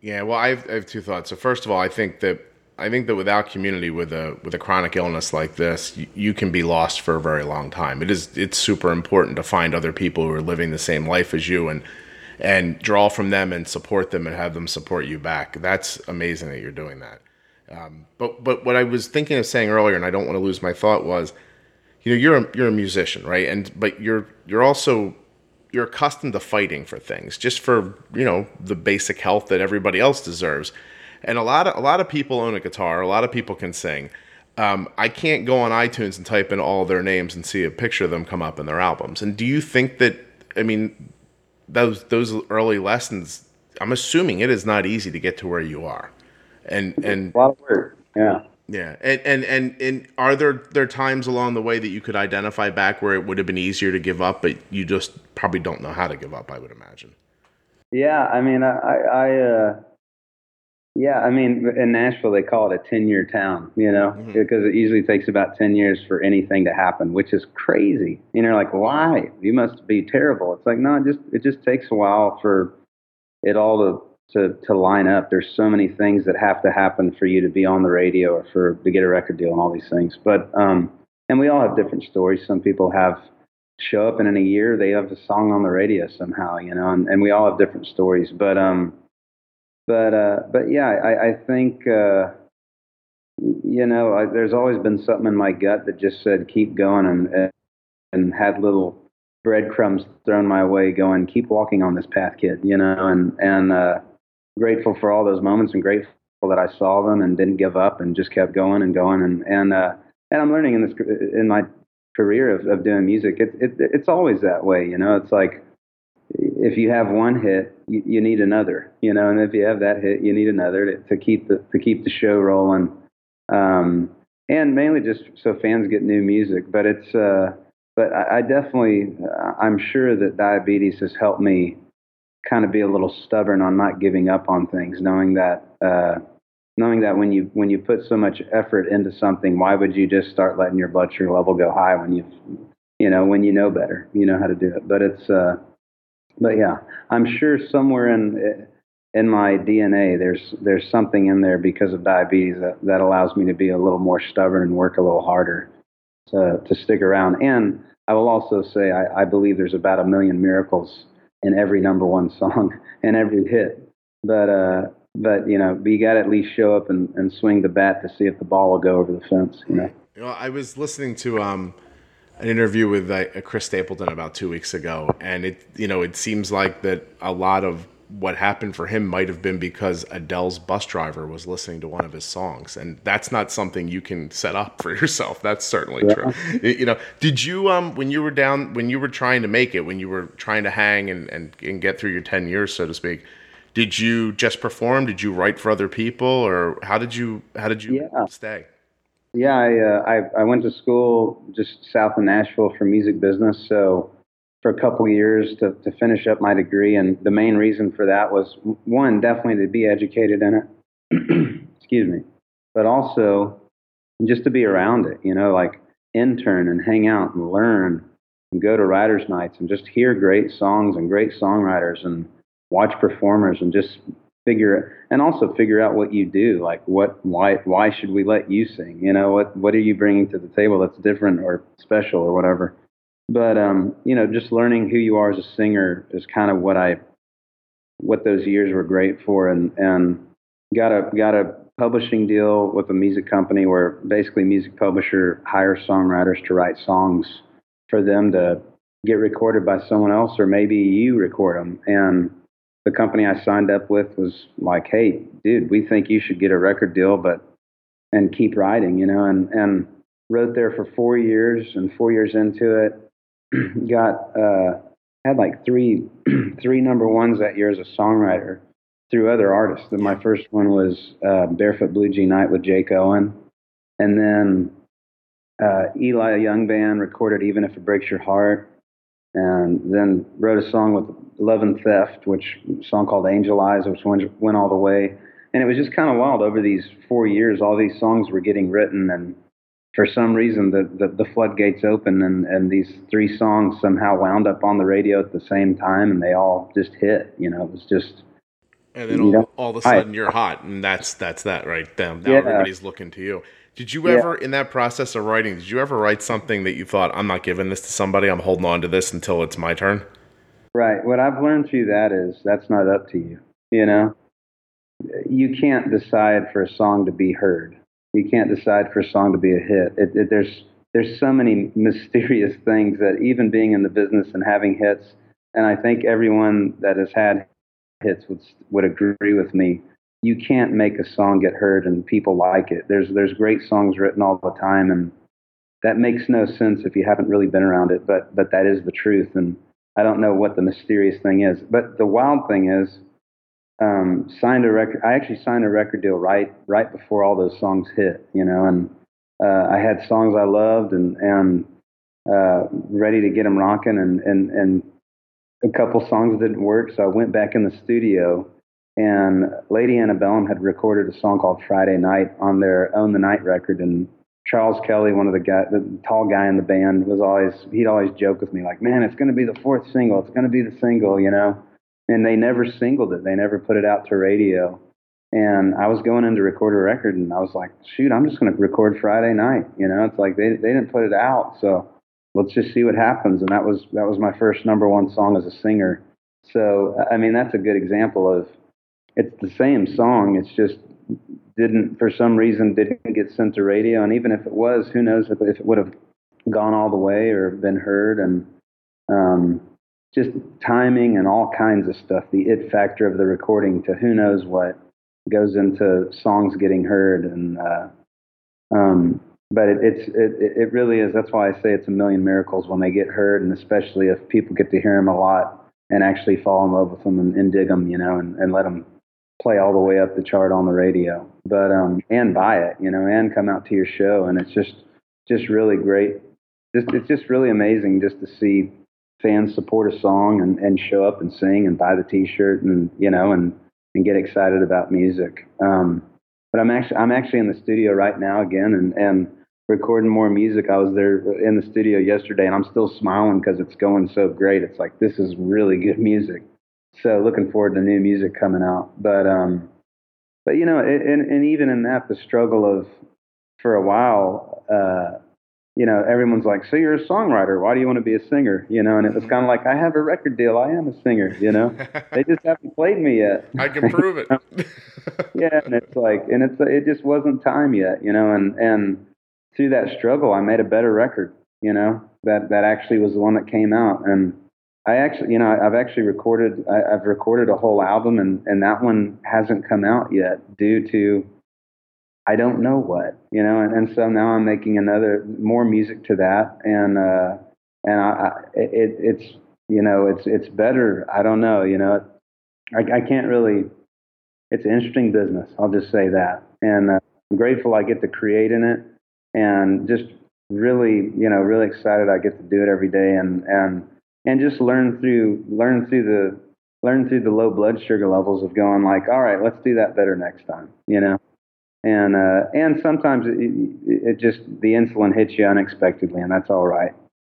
Yeah, well, I have, I have two thoughts. So first of all, I think that I think that without community with a with a chronic illness like this, you, you, can be lost for a very long time. It is it's super important to find other people who are living the same life as you and and draw from them and support them and have them support you back. That's amazing that you're doing that. Um, but but what I was thinking of saying earlier, and I don't want to lose my thought, was, you know, you're a, you're a musician, right? And but you're you're also you're accustomed to fighting for things, just for you know the basic health that everybody else deserves and a lot of a lot of people own a guitar. A lot of people can sing. Um, I can't go on iTunes and type in all their names and see a picture of them come up in their albums. And do you think that? I mean, those those early lessons. I'm assuming it is not easy to get to where you are. And and a lot of work. Yeah. Yeah, and, and and and are there there times along the way that you could identify back where it would have been easier to give up, but you just probably don't know how to give up? I would imagine. Yeah, I mean, I I uh, yeah, I mean, in Nashville they call it a ten-year town, you know, mm-hmm. because it usually takes about ten years for anything to happen, which is crazy. You know, like why? You must be terrible. It's like no, it just it just takes a while for it all to to to line up. There's so many things that have to happen for you to be on the radio or for to get a record deal and all these things. But um, and we all have different stories. Some people have show up and in a year they have a song on the radio somehow, you know, and, and we all have different stories. But um but uh, but yeah, I, I think uh, you know I, there's always been something in my gut that just said keep going and and had little breadcrumbs thrown my way, going keep walking on this path, kid. You know, and and uh, grateful for all those moments and grateful that I saw them and didn't give up and just kept going and going and and uh, and I'm learning in this in my career of, of doing music. It's it, it's always that way. You know, it's like if you have one hit, you, you, need another, you know, and if you have that hit, you need another to, to keep the to keep the show rolling, um, and mainly just so fans get new music. But it's, uh, but I, I definitely, uh, I'm sure that diabetes has helped me kind of be a little stubborn on not giving up on things, knowing that, uh, knowing that when you when you put so much effort into something, why would you just start letting your blood sugar level go high when you, you know, when you know better, you know how to do it. But it's uh, but yeah, I'm sure somewhere in in my DNA there's there's something in there because of diabetes that, that allows me to be a little more stubborn and work a little harder to to stick around. And I will also say I, I believe there's about a million miracles in every number one song and every hit. But uh, but you know, you got to at least show up and, and swing the bat to see if the ball will go over the fence. You know. You know, I was listening to um, an interview with uh, Chris Stapleton about two weeks ago, and it you know it seems like that a lot of what happened for him might have been because Adele's bus driver was listening to one of his songs, and that's not something you can set up for yourself. That's certainly yeah. true. You know, did you um when you were down when you were trying to make it, when you were trying to hang and and, and get through your ten years, so to speak? Did you just perform? Did you write for other people, or how did you how did you yeah. stay? Yeah, I, uh, I I went to school just south of Nashville for music business, so for a couple years to, to finish up my degree. And the main reason for that was one, definitely to be educated in it. Excuse me. But also just to be around it, you know, like intern and hang out and learn and go to writers' nights and just hear great songs and great songwriters and watch performers and just figure and also figure out what you do like what why why should we let you sing you know what what are you bringing to the table that's different or special or whatever but um, you know, just learning who you are as a singer is kind of what I what those years were great for, and and got a got a publishing deal with a music company where basically music publisher hires songwriters to write songs for them to get recorded by someone else or maybe you record them and the company I signed up with was like, "Hey, dude, we think you should get a record deal, but and keep writing, you know." And and wrote there for four years, and four years into it, got uh, had like three three number ones that year as a songwriter through other artists. And my first one was uh, Barefoot Blue Jean Night with Jake Owen, and then uh, Eli Young Band recorded Even If It Breaks Your Heart, and then wrote a song with Love and Theft, which song called Angel Eyes, which went, went all the way. And it was just kind of wild. Over these four years, all these songs were getting written, and for some reason the, the, the floodgates opened and, and these three songs somehow wound up on the radio at the same time and they all just hit. You know, it was just and then all, know, all of a sudden I, you're hot and that's that's that right then now yeah. everybody's looking to you. Did you ever yeah. in that process of writing, did you ever write something that you thought, I'm not giving this to somebody, I'm holding on to this until it's my turn? Right. What I've learned through that is that's not up to you. You know? You can't decide for a song to be heard you can't decide for a song to be a hit. It, it, there's there's so many mysterious things that even being in the business and having hits, and I think everyone that has had hits would would agree with me. You can't make a song get heard and people like it. There's there's great songs written all the time, and that makes no sense if you haven't really been around it. But but that is the truth, and I don't know what the mysterious thing is. But the wild thing is um, signed a record. I actually signed a record deal right right before all those songs hit, you know, and uh, I had songs I loved and and uh, ready to get them rocking, and and and a couple songs didn't work, so I went back in the studio. And Lady Antebellum had recorded a song called Friday Night on their Own the Night record, and Charles Kelley, one of the guy, the tall guy in the band, was always he'd always joke with me like, "Man, it's going to be the fourth single. It's going to be the single," you know and they never singled it. They never put it out to radio. And I was going in to record a record, and I was like, shoot, I'm just going to record Friday night. You know, it's like they they didn't put it out, so let's just see what happens. And that was that was my first number one song as a singer. So I mean, that's a good example of it's the same song. It's just didn't for some reason didn't get sent to radio, and even if it was, who knows if, if it would have gone all the way or been heard. And um, just timing and all kinds of stuff. The it factor of the recording to who knows what goes into songs getting heard and uh, um, but it, it's it, it really is. That's why I say it's a million miracles when they get heard, and especially if people get to hear them a lot and actually fall in love with them and, and dig them, you know, and, and let them play all the way up the chart on the radio. But um, and buy it, you know, and come out to your show, and it's just just really great. Just it's just really amazing just to see fans support a song and, and show up and sing and buy the T-shirt and you know and and get excited about music. Um, but I'm actually I'm actually in the studio right now again and and recording more music. I was there in the studio yesterday and I'm still smiling because it's going so great. It's like this is really good music. So looking forward to new music coming out. But um, but you know, and and even in that, the struggle of for a while. Uh, you know, everyone's like, "So you're a songwriter? Why do you want to be a singer?" You know, and it was kind of like, "I have a record deal. I am a singer." You know, they just haven't played me yet. I can prove it. yeah, and it's like, and it's it just wasn't time yet. You know, and and through that struggle, I made a better record. You know, that that actually was the one that came out, and I actually, you know, I've actually recorded, I, I've recorded a whole album, and and that one hasn't come out yet due to I don't know what, you know, and, and so now I'm making another more music to that, and uh, and I, I it, it's you know it's it's better. I don't know, you know, I, I can't really. It's an interesting business. I'll just say that, and uh, I'm grateful I get to create in it, and just really, you know, really excited I get to do it every day, and and and just learn through learn through the learn through the low blood sugar levels of going like, all right, let's do that better next time, you know and uh, and sometimes it, it, just the insulin hits you unexpectedly, and that's all right.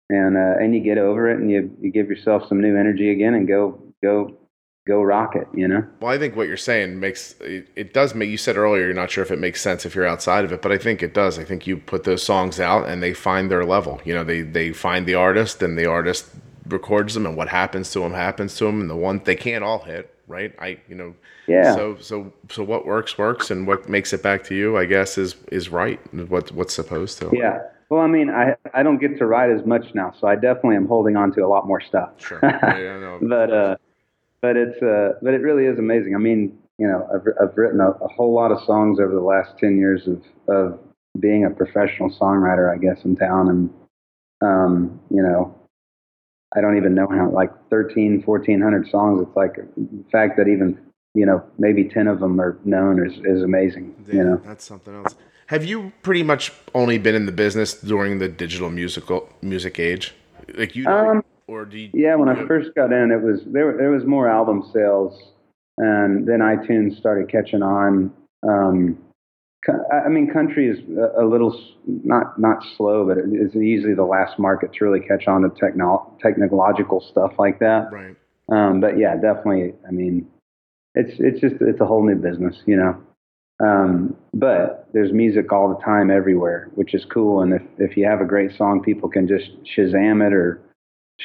And uh, and you get over it, and you you give yourself some new energy again, and go go go rock it. You know. Well, I think what you're saying makes it, it does make. You said earlier you're not sure if it makes sense if you're outside of it, but I think it does. I think you put those songs out, and they find their level. You know, they they find the artist, and the artist records them, and what happens to them happens to them, and the one they can't all hit right? I you know yeah. So so so what works works, and what makes it back to you, I guess, is is right. What what's supposed to. Yeah. Well, I mean, I I don't get to write as much now, so I definitely am holding on to a lot more stuff. Sure. Yeah, but uh, but it's uh, but it really is amazing. I mean, you know, I've I've written a, a whole lot of songs over the last ten years of of being a professional songwriter, I guess, in town, and um, you know, I don't even know how, like 13, 1400 songs. It's like the fact that even, you know, maybe 10 of them are known is, is amazing, yeah, you know. That's something else. Have you pretty much only been in the business during the digital musical music age? Like you, um, or do you, Yeah, when I first got in, it was, there, there was more album sales and then iTunes started catching on. Um, I mean, country is a little not not slow, but it's easily the last market to really catch on to techno- technological stuff like that. Right. Um, but yeah, definitely. I mean, it's it's just it's a whole new business, you know. Um, but there's music all the time everywhere, which is cool. And if if you have a great song, people can just Shazam it or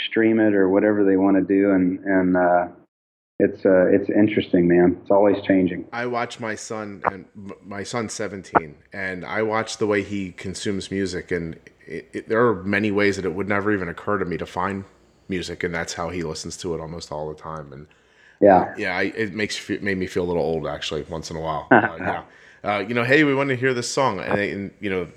stream it or whatever they want to do, and and uh, it's uh, it's interesting, man. It's always changing. I watch my son, and my son's 17, and I watch the way he consumes music, and it, it, there are many ways that it would never even occur to me to find music, and that's how he listens to it almost all the time. And yeah, yeah, I, it makes made me feel a little old actually once in a while. Uh, yeah, uh, you know, hey, we want to hear this song, and, and you know,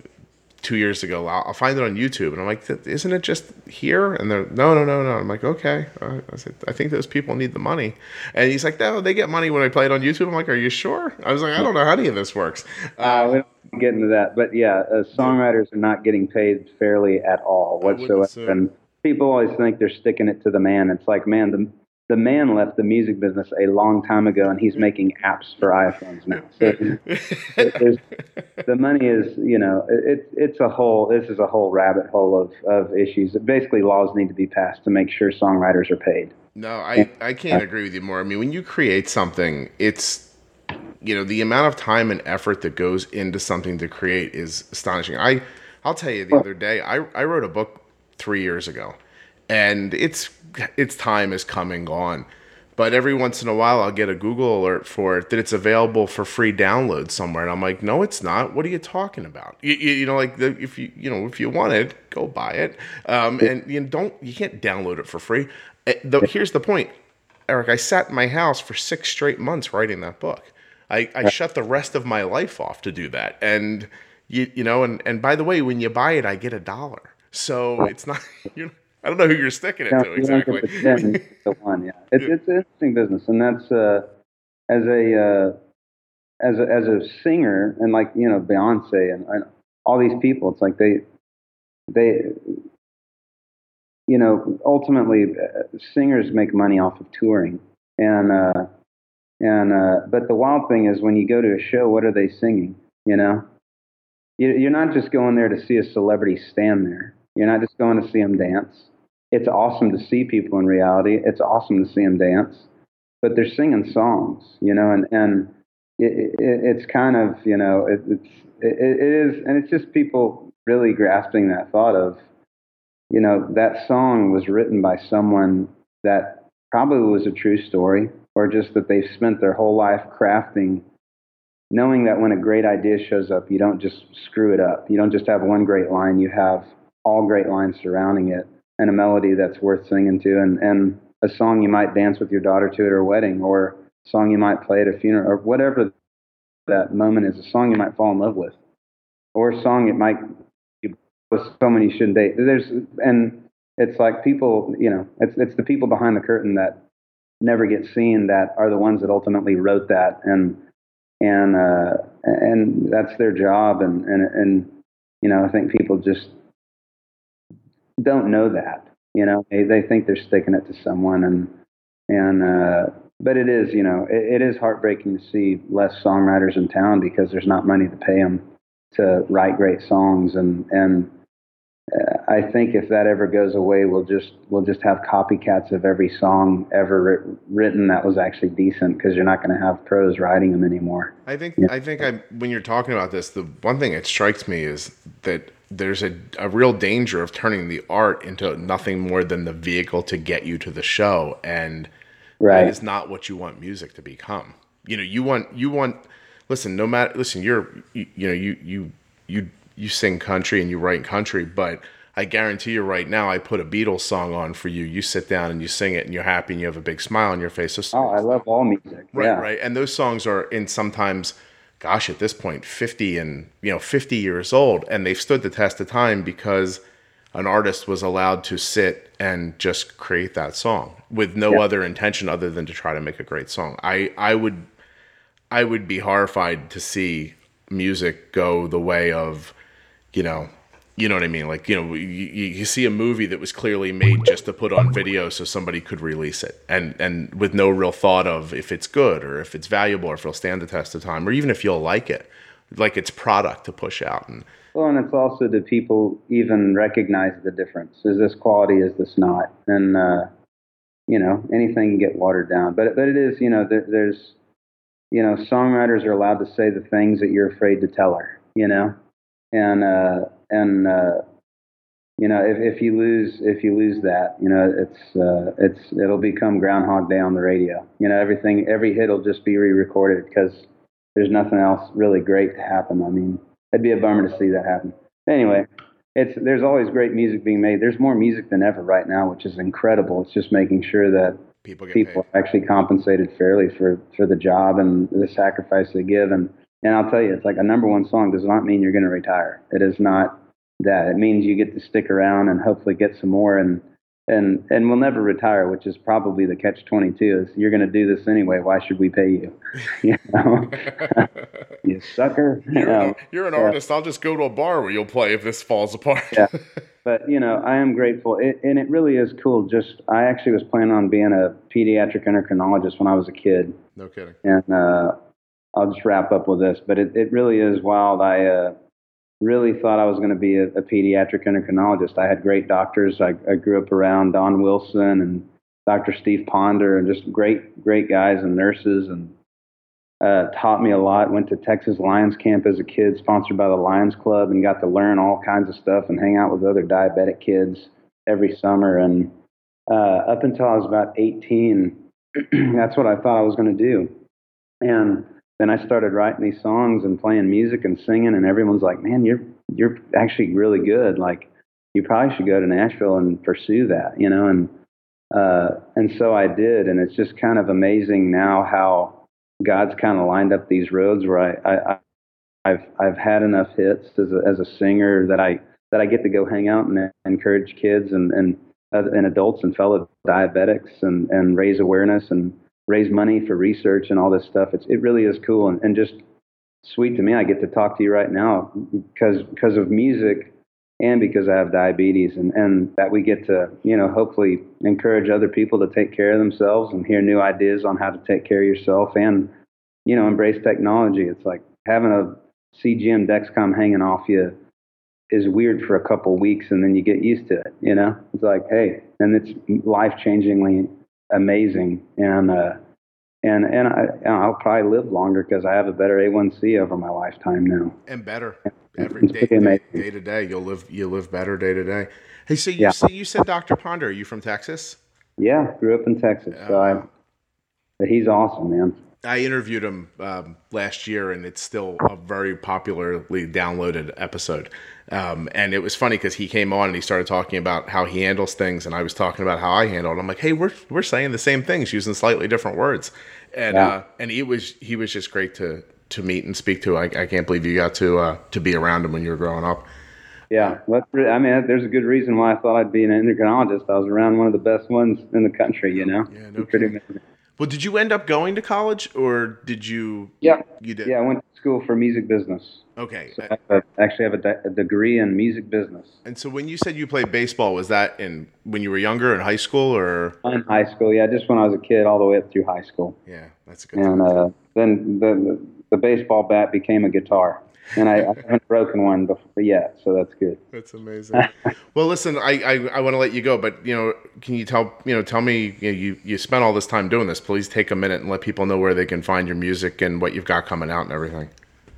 two years ago. I'll, I'll, find it on YouTube, and I'm like, isn't it just here? And they're no, no, no, no. I'm like, okay. Uh, I said, I think those people need the money. And he's like, no, they get money when I play it on YouTube. I'm like, are you sure? I was like, I don't know how any of this works. Uh, we don't get into that, but yeah, uh, songwriters are not getting paid fairly at all whatsoever. And people always think they're sticking it to the man. It's like, man, the the man left the music business a long time ago, and he's making apps for iPhones now. So the money is, you know, it, it's a whole. This is a whole rabbit hole of of issues. Basically, laws need to be passed to make sure songwriters are paid. No, I I can't agree with you more. I mean, when you create something, it's you know the amount of time and effort that goes into something to create is astonishing. I I'll tell you the other day, I I wrote a book three years ago, and it's its time has come and gone. But every once in a while, I'll get a Google alert for it that it's available for free download somewhere, and I'm like, no, it's not. What are you talking about? You, you, you know, like the, if you you know if you want it, go buy it. Um, and you know, don't you can't download it for free. Eh, the, here's the point, Eric. I sat in my house for six straight months writing that book. I, I shut the rest of my life off to do that, and you you know, and and by the way, when you buy it, I get a dollar. So it's not you know I don't know who you're sticking it no, to exactly. the one, yeah. It's, it's an interesting business, and that's uh, as a uh, as a as a singer, and like you know Beyonce and, and all these people. It's like they they you know ultimately uh, singers make money off of touring, and uh, and uh, but the wild thing is when you go to a show, what are they singing? You know, you're not just going there to see a celebrity stand there. You're not just going to see them dance it's awesome to see people in reality. It's awesome to see them dance, but they're singing songs, you know, and and it, it, it's kind of you know it, it's it, is, and it's just people really grasping that thought of, you know, that song was written by someone that probably was a true story, or just that they've spent their whole life crafting knowing that when a great idea shows up, you don't just screw it up. You don't just have one great line. You have all great lines surrounding it and a melody that's worth singing to and, and a song you might dance with your daughter to at her wedding or a song you might play at a funeral or whatever that moment is, a song you might fall in love with or a song it might with so many shouldn't date. There's and it's like people, you know, it's it's the people behind the curtain that never get seen that are the ones that ultimately wrote that and and uh, and that's their job and and and you know I think people just don't know that you know they they think they're sticking it to someone and and uh, but it is you know it, it is heartbreaking to see less songwriters in town because there's not money to pay them to write great songs and and I think if that ever goes away, we'll just we'll just have copycats of every song ever written that was actually decent because you're not going to have pros writing them anymore. I think yeah. I think I when you're talking about this, the one thing that strikes me is that there's a, a real danger of turning the art into nothing more than the vehicle to get you to the show, and right. that is not what you want music to become. You know, you want you want listen. No matter listen, you're you, you know you you you you sing country and you write country, but I guarantee you right now, I put a Beatles song on for you. You sit down and you sing it, and you're happy and you have a big smile on your face. Oh, I love all music. Right, yeah. right. And those songs are in sometimes, gosh, at this point, 50 and you know 50 years old, and they've stood the test of time because an artist was allowed to sit and just create that song with no yeah. other intention other than to try to make a great song. I I would I would be horrified to see music go the way of you know, you know what I mean? Like, you know, you, you see a movie that was clearly made just to put on video so somebody could release it and, and with no real thought of if it's good or if it's valuable or if it'll stand the test of time or even if you'll like it, like it's product to push out. And, well, and it's also do people even recognize the difference? Is this quality? Is this not? And, uh, you know, anything can get watered down, but, but it is, you know, there, there's, you know, songwriters are allowed to say the things that you're afraid to tell her, you know? and uh, and uh, you know if, if you lose if you lose that you know it's uh, it's it'll become Groundhog Day on the radio. You know everything every hit will just be re-recorded because there's nothing else really great to happen. I mean, it'd be a bummer to see that happen. Anyway, it's there's always great music being made. There's more music than ever right now, which is incredible. It's just making sure that people, people are actually compensated fairly for for the job and the sacrifice they give and and I'll tell you, it's like a number one song does not mean you're going to retire. It is not that. It means you get to stick around and hopefully get some more and and and we'll never retire, which is probably the catch twenty two. Is you're going to do this anyway? Why should we pay you? you know, you sucker. You're, you you're an artist. I'll just go to a bar where you'll play if this falls apart. yeah, but you know, I am grateful, it, and it really is cool. Just I actually was planning on being a pediatric endocrinologist when I was a kid. No kidding. And uh, I'll just wrap up with this, but it, it really is wild. I uh, really thought I was going to be a, a, pediatric endocrinologist. I had great doctors. I, I grew up around Don Wilson and Dr. Steve Ponder and just great, great guys and nurses and uh, taught me a lot. Went to Texas Lions Camp as a kid, sponsored by the Lions Club, and got to learn all kinds of stuff and hang out with other diabetic kids every summer. And uh, up until I was about 18, that's what I thought I was going to do. And then I started writing these songs and playing music and singing, and everyone's like, "Man, you're you're actually really good. Like, you probably should go to Nashville and pursue that." You know, and uh, and so I did, and it's just kind of amazing now how God's kind of lined up these roads where I, I, have I've had enough hits as a, as a singer that I that I get to go hang out and encourage kids and and and adults and fellow diabetics and and raise awareness and raise money for research and all this stuff. It's, it really is cool and, and just sweet to me. I get to talk to you right now because because of music and because I have diabetes and, and that we get to, you know, hopefully encourage other people to take care of themselves and hear new ideas on how to take care of yourself and, you know, embrace technology. It's like having a CGM Dexcom hanging off you is weird for a couple weeks and then you get used to it, you know? It's like, hey, and it's life changingly amazing, and uh, and and, I, and I'll probably live longer because I have a better A1C over my lifetime now. And better every day, day, day, to day, you'll live you live better day to day. Hey, so you yeah. see, you said Dr. Ponder. Are you from Texas? Yeah, grew up in Texas. Uh, so I, but he's awesome, man. I interviewed him um, last year, and it's still a very popularly downloaded episode. Um, and it was funny because he came on and he started talking about how he handles things, and I was talking about how I handle it. I'm like, hey, we're we're saying the same things using slightly different words, and Yeah. uh, and he was he was just great to to meet and speak to. I, I can't believe you got to uh, to be around him when you were growing up. Yeah, that's re- I mean, there's a good reason why I thought I'd be an endocrinologist. I was around one of the best ones in the country, you know. Yeah, no Pretty amazing. Well, did you end up going to college, or did you? Yeah, You did. yeah. I went to school for music business. Okay. So I have a- actually have a, a degree in music business. And so when you said you played baseball, was that in when you were younger in high school, or? In high school, yeah, just when I was a kid, all the way up through high school, Yeah, that's a good. and uh, then the, the the baseball bat became a guitar, and I, I haven't broken one before yet, so that's good. That's amazing. well, listen, I, I, I want to let you go, but you know, can you tell you know tell me you, know, you you spent all this time doing this? Please take a minute and let people know where they can find your music and what you've got coming out and everything.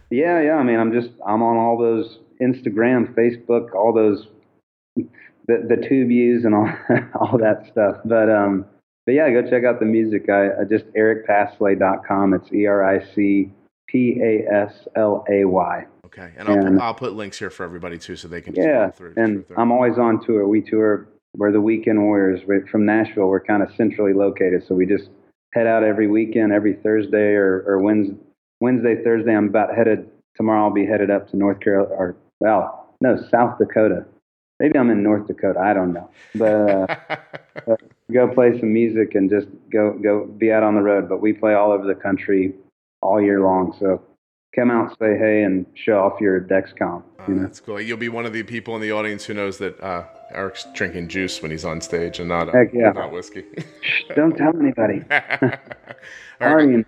Yeah, yeah. I mean, I'm just I'm on all those Instagram, Facebook, all those the the tube views and all all that stuff. But um, but yeah, go check out the music. I, I just ericpaslay.com. It's E R I C P A S L A Y. Okay, and I'll, And- I'll put links here for everybody too, so they can just Yeah, through. and through. I'm always on tour. We tour. We're the Weekend Warriors. We're from Nashville. We're kind of centrally located, so we just head out every weekend, every Thursday or, or Wednesday, Wednesday, Thursday. I'm about headed tomorrow. I'll be headed up to North Carolina, or well, no, South Dakota. Maybe I'm in North Dakota. I don't know, but uh, go play some music and just go go be out on the road. But we play all over the country all year long. So come out, say hey, and show off your Dexcom. Oh, You know? that's cool. You'll be one of the people in the audience who knows that uh, Eric's drinking juice when he's on stage and not uh, yeah. not whiskey. Don't tell anybody. All right.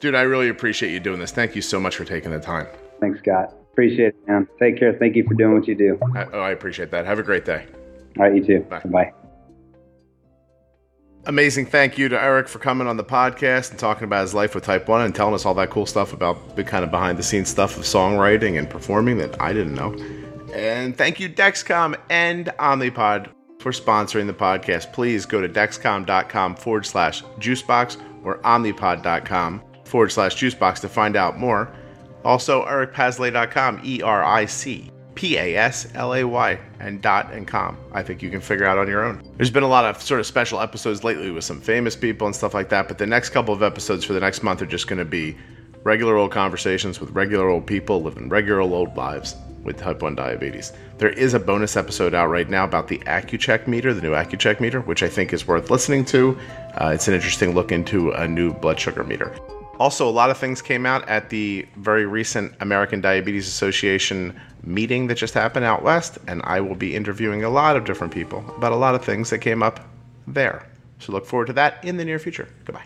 Dude, I really appreciate you doing this. Thank you so much for taking the time. Thanks, Scott. Appreciate it, man. Take care. Thank you for doing what you do. I, oh, I appreciate that. Have a great day. All right, you too. Bye. Bye. Amazing thank you to Eric for coming on the podcast and talking about his life with Type 1 and telling us all that cool stuff about the kind of behind the scenes stuff of songwriting and performing that I didn't know. And thank you, Dexcom and Omnipod, for sponsoring the podcast. Please go to dexcom.com forward slash juicebox or omnipod.com forward slash juicebox to find out more. Also, ericpaslay.com, E R I C P A S L A Y, and dot and com. I think you can figure out on your own. There's been a lot of sort of special episodes lately with some famous people and stuff like that, but the next couple of episodes for the next month are just going to be regular old conversations with regular old people living regular old lives with type 1 diabetes. There is a bonus episode out right now about the Accu-Chek meter, the new Accu-Chek meter, which I think is worth listening to. Uh, it's an interesting look into a new blood sugar meter. Also, a lot of things came out at the very recent American Diabetes Association meeting that just happened out west, and I will be interviewing a lot of different people about a lot of things that came up there. So look forward to that in the near future. Goodbye.